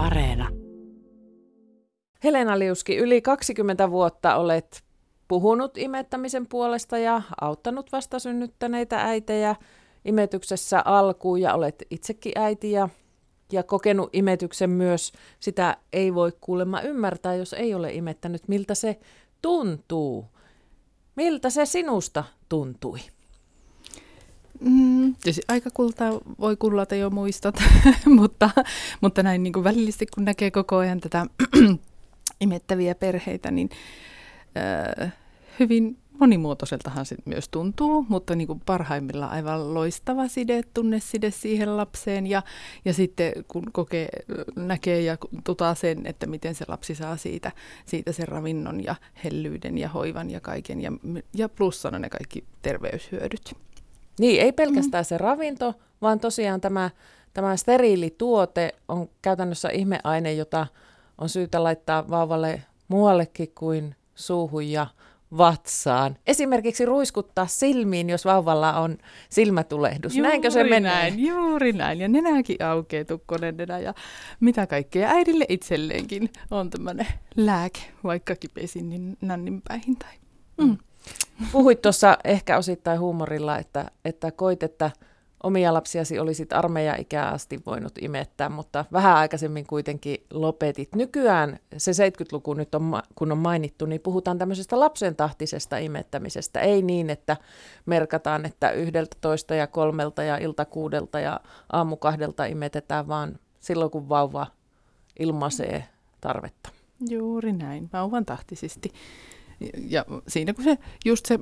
Areena. Helena Liuski, yli 20 vuotta olet puhunut imettämisen puolesta ja auttanut vastasynnyttäneitä äitejä imetyksessä alkuun ja olet itsekin äiti ja, ja kokenut imetyksen myös. Sitä ei voi kuulemma ymmärtää, jos ei ole imettänyt, miltä se tuntuu. Miltä se sinusta tuntui? Mm, aika kultaa voi kullata jo muistot, mutta, mutta näin niin kuin välillisesti kun näkee koko ajan tätä imettäviä perheitä, niin äh, hyvin monimuotoiseltahan se myös tuntuu, mutta niin kuin parhaimmillaan aivan loistava side, tunneside siihen lapseen ja, ja sitten kun kokee, näkee ja tutaa sen, että miten se lapsi saa siitä, siitä sen ravinnon ja hellyyden ja hoivan ja kaiken ja, ja plussana ne kaikki terveyshyödyt. Niin, ei pelkästään mm. se ravinto, vaan tosiaan tämä, tämä steriilituote on käytännössä ihmeaine, jota on syytä laittaa vauvalle muuallekin kuin suuhun ja vatsaan. Esimerkiksi ruiskuttaa silmiin, jos vauvalla on silmätulehdus. Juuri Näinkö se menee? näin, juuri näin. Ja nenäkin aukeaa tukkonen nenä ja mitä kaikkea. Äidille itselleenkin on tämmöinen lääke, vaikka kipesin niin nänninpäihin. Tai. Mm. Puhuit tuossa ehkä osittain huumorilla, että, että koit, että omia lapsiasi olisit armeija-ikää asti voinut imettää, mutta vähän aikaisemmin kuitenkin lopetit. Nykyään se 70-luku nyt on, kun on mainittu, niin puhutaan tämmöisestä lapsen tahtisesta imettämisestä. Ei niin, että merkataan, että yhdeltä toista ja kolmelta ja ilta kuudelta ja aamu kahdelta imetetään, vaan silloin kun vauva ilmaisee tarvetta. Juuri näin, vauvan tahtisesti. Ja siinä kun se just se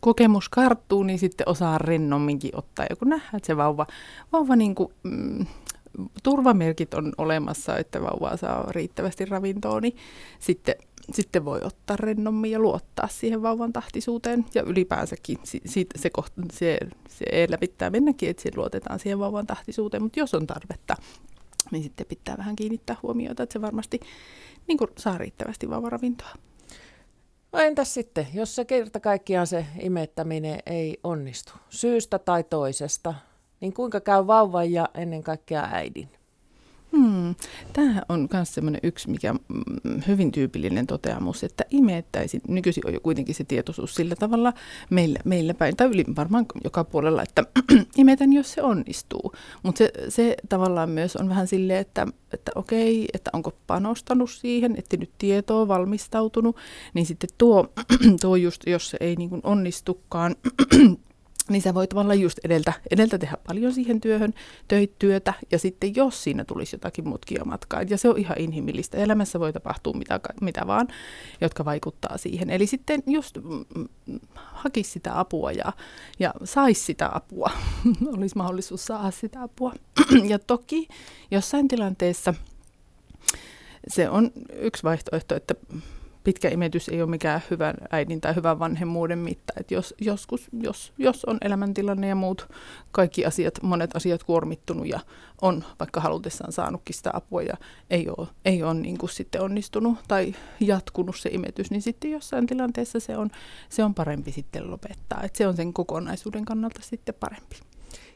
kokemus karttuu, niin sitten osaa rennomminkin ottaa. Ja kun nähdään, että se vauva, vauva niin kuin, mm, turvamerkit on olemassa, että vauva saa riittävästi ravintoa, niin sitten, sitten voi ottaa rennommin ja luottaa siihen vauvan tahtisuuteen. Ja ylipäänsäkin si, si, se, se, se eellä pitää mennäkin, että luotetaan siihen vauvan tahtisuuteen, mutta jos on tarvetta, niin sitten pitää vähän kiinnittää huomiota, että se varmasti niin kuin, saa riittävästi vauvaravintoa. No entäs sitten, jos se kerta kaikkiaan se imettäminen ei onnistu, syystä tai toisesta, niin kuinka käy vauvan ja ennen kaikkea äidin? Hmm. Tämä on myös semmoinen yksi, mikä mm, hyvin tyypillinen toteamus, että imettäisiin, nykyisin on jo kuitenkin se tietoisuus sillä tavalla meillä, meillä päin, tai yli varmaan joka puolella, että imetän, jos se onnistuu. Mutta se, se tavallaan myös on vähän silleen, että, että okei, että onko panostanut siihen, että nyt tietoa valmistautunut, niin sitten tuo, tuo just, jos se ei niin onnistukaan, niin sä voit tavallaan just edeltä, edeltä tehdä paljon siihen työhön, työtä, ja sitten jos siinä tulisi jotakin mutkia matkaan, ja se on ihan inhimillistä, elämässä voi tapahtua mitä, mitä vaan, jotka vaikuttaa siihen. Eli sitten just mm, mm, hakisi sitä apua ja, ja saisi sitä apua, olisi mahdollisuus saada sitä apua. ja toki jossain tilanteessa se on yksi vaihtoehto, että pitkä imetys ei ole mikään hyvän äidin tai hyvän vanhemmuuden mitta. Et jos, joskus, jos, jos on elämäntilanne ja muut kaikki asiat, monet asiat kuormittunut ja on vaikka halutessaan saanutkin sitä apua ja ei ole, ei ole niin kuin sitten onnistunut tai jatkunut se imetys, niin sitten jossain tilanteessa se on, se on parempi sitten lopettaa. Et se on sen kokonaisuuden kannalta sitten parempi.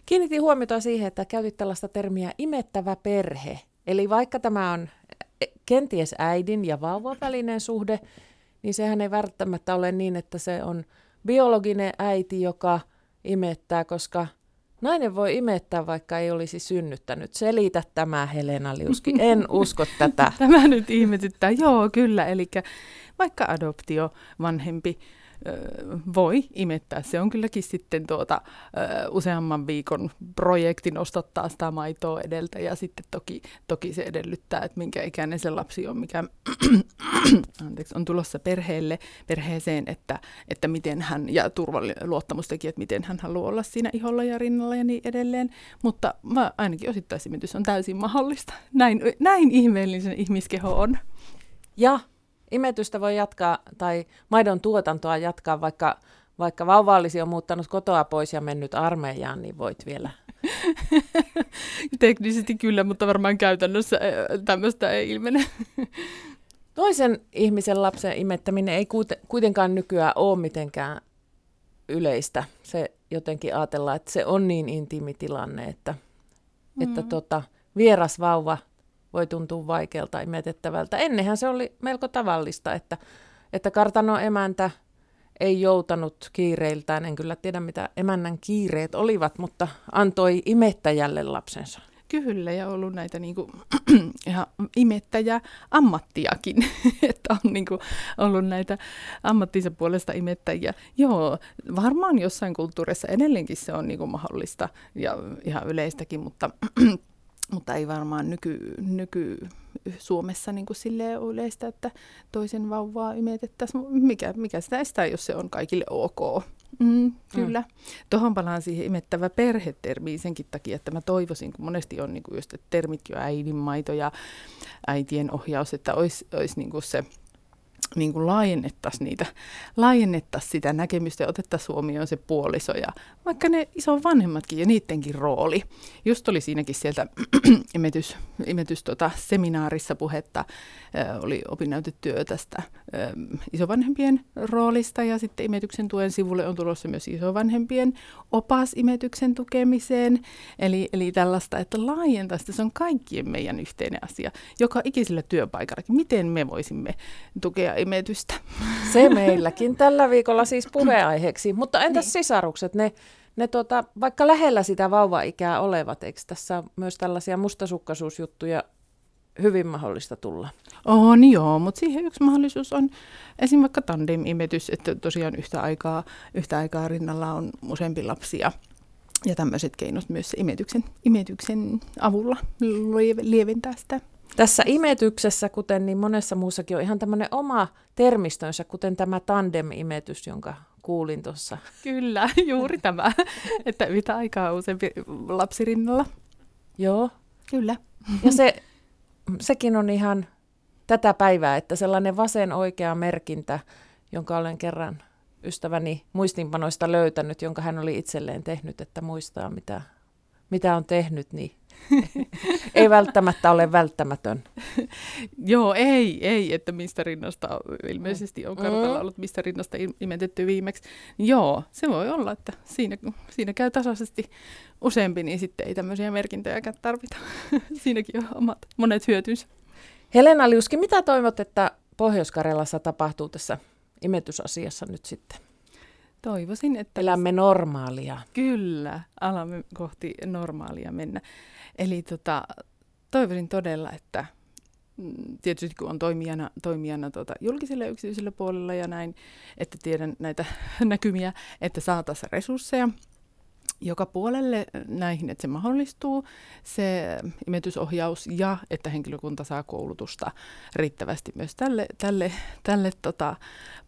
Kiinnitin huomiota siihen, että käytit tällaista termiä imettävä perhe. Eli vaikka tämä on kenties äidin ja vauvan välinen suhde, niin sehän ei välttämättä ole niin, että se on biologinen äiti, joka imettää, koska nainen voi imettää, vaikka ei olisi synnyttänyt. Selitä tämä, Helena Liuski. En usko tätä. Tämä nyt ihmetyttää. Joo, kyllä. Eli vaikka adoptio vanhempi voi imettää. Se on kylläkin sitten tuota, useamman viikon projekti nostattaa sitä maitoa edeltä ja sitten toki, toki se edellyttää, että minkä ikäinen se lapsi on, mikä anteeksi, on tulossa perheelle, perheeseen, että, että miten hän, ja turvaluottamustekijät, miten hän haluaa olla siinä iholla ja rinnalla ja niin edelleen. Mutta mä, ainakin osittaisimetys on täysin mahdollista. Näin, näin ihmeellinen ihmiskeho on. Ja imetystä voi jatkaa tai maidon tuotantoa jatkaa, vaikka, vaikka vauva olisi jo muuttanut kotoa pois ja mennyt armeijaan, niin voit vielä. Teknisesti kyllä, mutta varmaan käytännössä tämmöistä ei ilmene. Toisen ihmisen lapsen imettäminen ei kuitenkaan nykyään ole mitenkään yleistä. Se jotenkin ajatellaan, että se on niin intiimi tilanne, että, mm. että tota, vieras vauva voi tuntua vaikealta imetettävältä. Ennenhän se oli melko tavallista, että, että kartano emäntä ei joutanut kiireiltään, en kyllä tiedä mitä emännän kiireet olivat, mutta antoi imettäjälle lapsensa. Kyllä, ja ollut näitä niin kuin, ihan imettäjä ammattiakin, että on niin kuin, ollut näitä ammattinsa puolesta imettäjiä. Joo, varmaan jossain kulttuurissa edelleenkin se on niin kuin mahdollista ja ihan yleistäkin, mutta mutta ei varmaan nyky, nyky Suomessa niin kuin yleistä, että toisen vauvaa imetettäisiin. Mikä, mikä sitä estää, jos se on kaikille ok? Mm, kyllä. Mm. Tuohon palaan siihen imettävä perhetermiin senkin takia, että mä toivoisin, kun monesti on niin kuin just, että termit jo äidinmaito ja äitien ohjaus, että olisi, olisi niin kuin se niin kuin laajennettaisiin niitä, laajennettaisiin sitä näkemystä ja otettaisiin huomioon se puoliso ja vaikka ne vanhemmatkin ja niidenkin rooli. Just oli siinäkin sieltä imetys, imetys tota, seminaarissa puhetta, äh, oli opinnäytetyö tästä äh, isovanhempien roolista ja sitten imetyksen tuen sivulle on tulossa myös isovanhempien opas imetyksen tukemiseen. Eli, eli tällaista, että laajentaisi, se on kaikkien meidän yhteinen asia, joka ikisellä työpaikallakin. Miten me voisimme tukea imetystä. Se meilläkin tällä viikolla siis puheaiheeksi. Mutta entäs niin. sisarukset, ne, ne tota, vaikka lähellä sitä vauva-ikää olevat, eikö tässä myös tällaisia mustasukkaisuusjuttuja hyvin mahdollista tulla? On joo, mutta siihen yksi mahdollisuus on esimerkiksi vaikka tandem-imetys, että tosiaan yhtä aikaa, yhtä aikaa rinnalla on useampi lapsia. Ja tämmöiset keinot myös imetyksen, imetyksen avulla lieventää sitä tässä imetyksessä, kuten niin monessa muussakin, on ihan tämmöinen oma termistönsä, kuten tämä tandem-imetys, jonka kuulin tuossa. Kyllä, juuri tämä, että yhtä aikaa useampi lapsi rinnalla. Joo. Kyllä. Ja se, sekin on ihan tätä päivää, että sellainen vasen oikea merkintä, jonka olen kerran ystäväni muistinpanoista löytänyt, jonka hän oli itselleen tehnyt, että muistaa mitä, mitä on tehnyt, niin ei välttämättä ole välttämätön. Joo, ei, ei, että mistä rinnasta ilmeisesti on kartalla mm. ollut, mistä rinnasta imetetty viimeksi. Joo, se voi olla, että siinä, siinä käy tasaisesti useampi, niin sitten ei tämmöisiä merkintöjäkään tarvita. Siinäkin on omat monet hyötynsä. Helena Liuski, mitä toivot, että Pohjois-Karjalassa tapahtuu tässä imetysasiassa nyt sitten? Toivoisin, että... Elämme normaalia. Kyllä, alamme kohti normaalia mennä. Eli tota, toivoisin todella, että mm, tietysti kun on toimijana, toimijana tota, julkisella ja yksityisellä puolella ja näin, että tiedän näitä näkymiä, että saataisiin resursseja joka puolelle näihin, että se mahdollistuu, se imetysohjaus ja että henkilökunta saa koulutusta riittävästi myös tälle, tälle, tälle tota,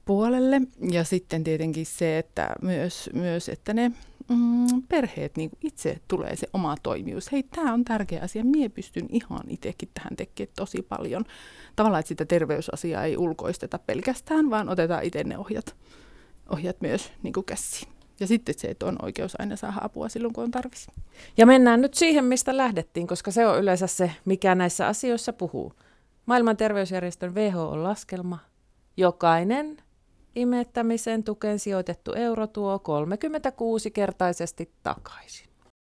puolelle. Ja sitten tietenkin se, että myös, myös että ne mm, perheet niin itse tulee se oma toimijuus. Hei, tämä on tärkeä asia. Mie pystyn ihan itsekin tähän tekemään tosi paljon. Tavallaan, että sitä terveysasiaa ei ulkoisteta pelkästään, vaan otetaan itse ne ohjat, ohjat myös niin käsiin. Ja sitten se, että on oikeus aina saada apua silloin, kun on tarvis. Ja mennään nyt siihen, mistä lähdettiin, koska se on yleensä se, mikä näissä asioissa puhuu. Maailman terveysjärjestön WHO-laskelma. Jokainen imettämisen tukeen sijoitettu euro tuo 36-kertaisesti takaisin.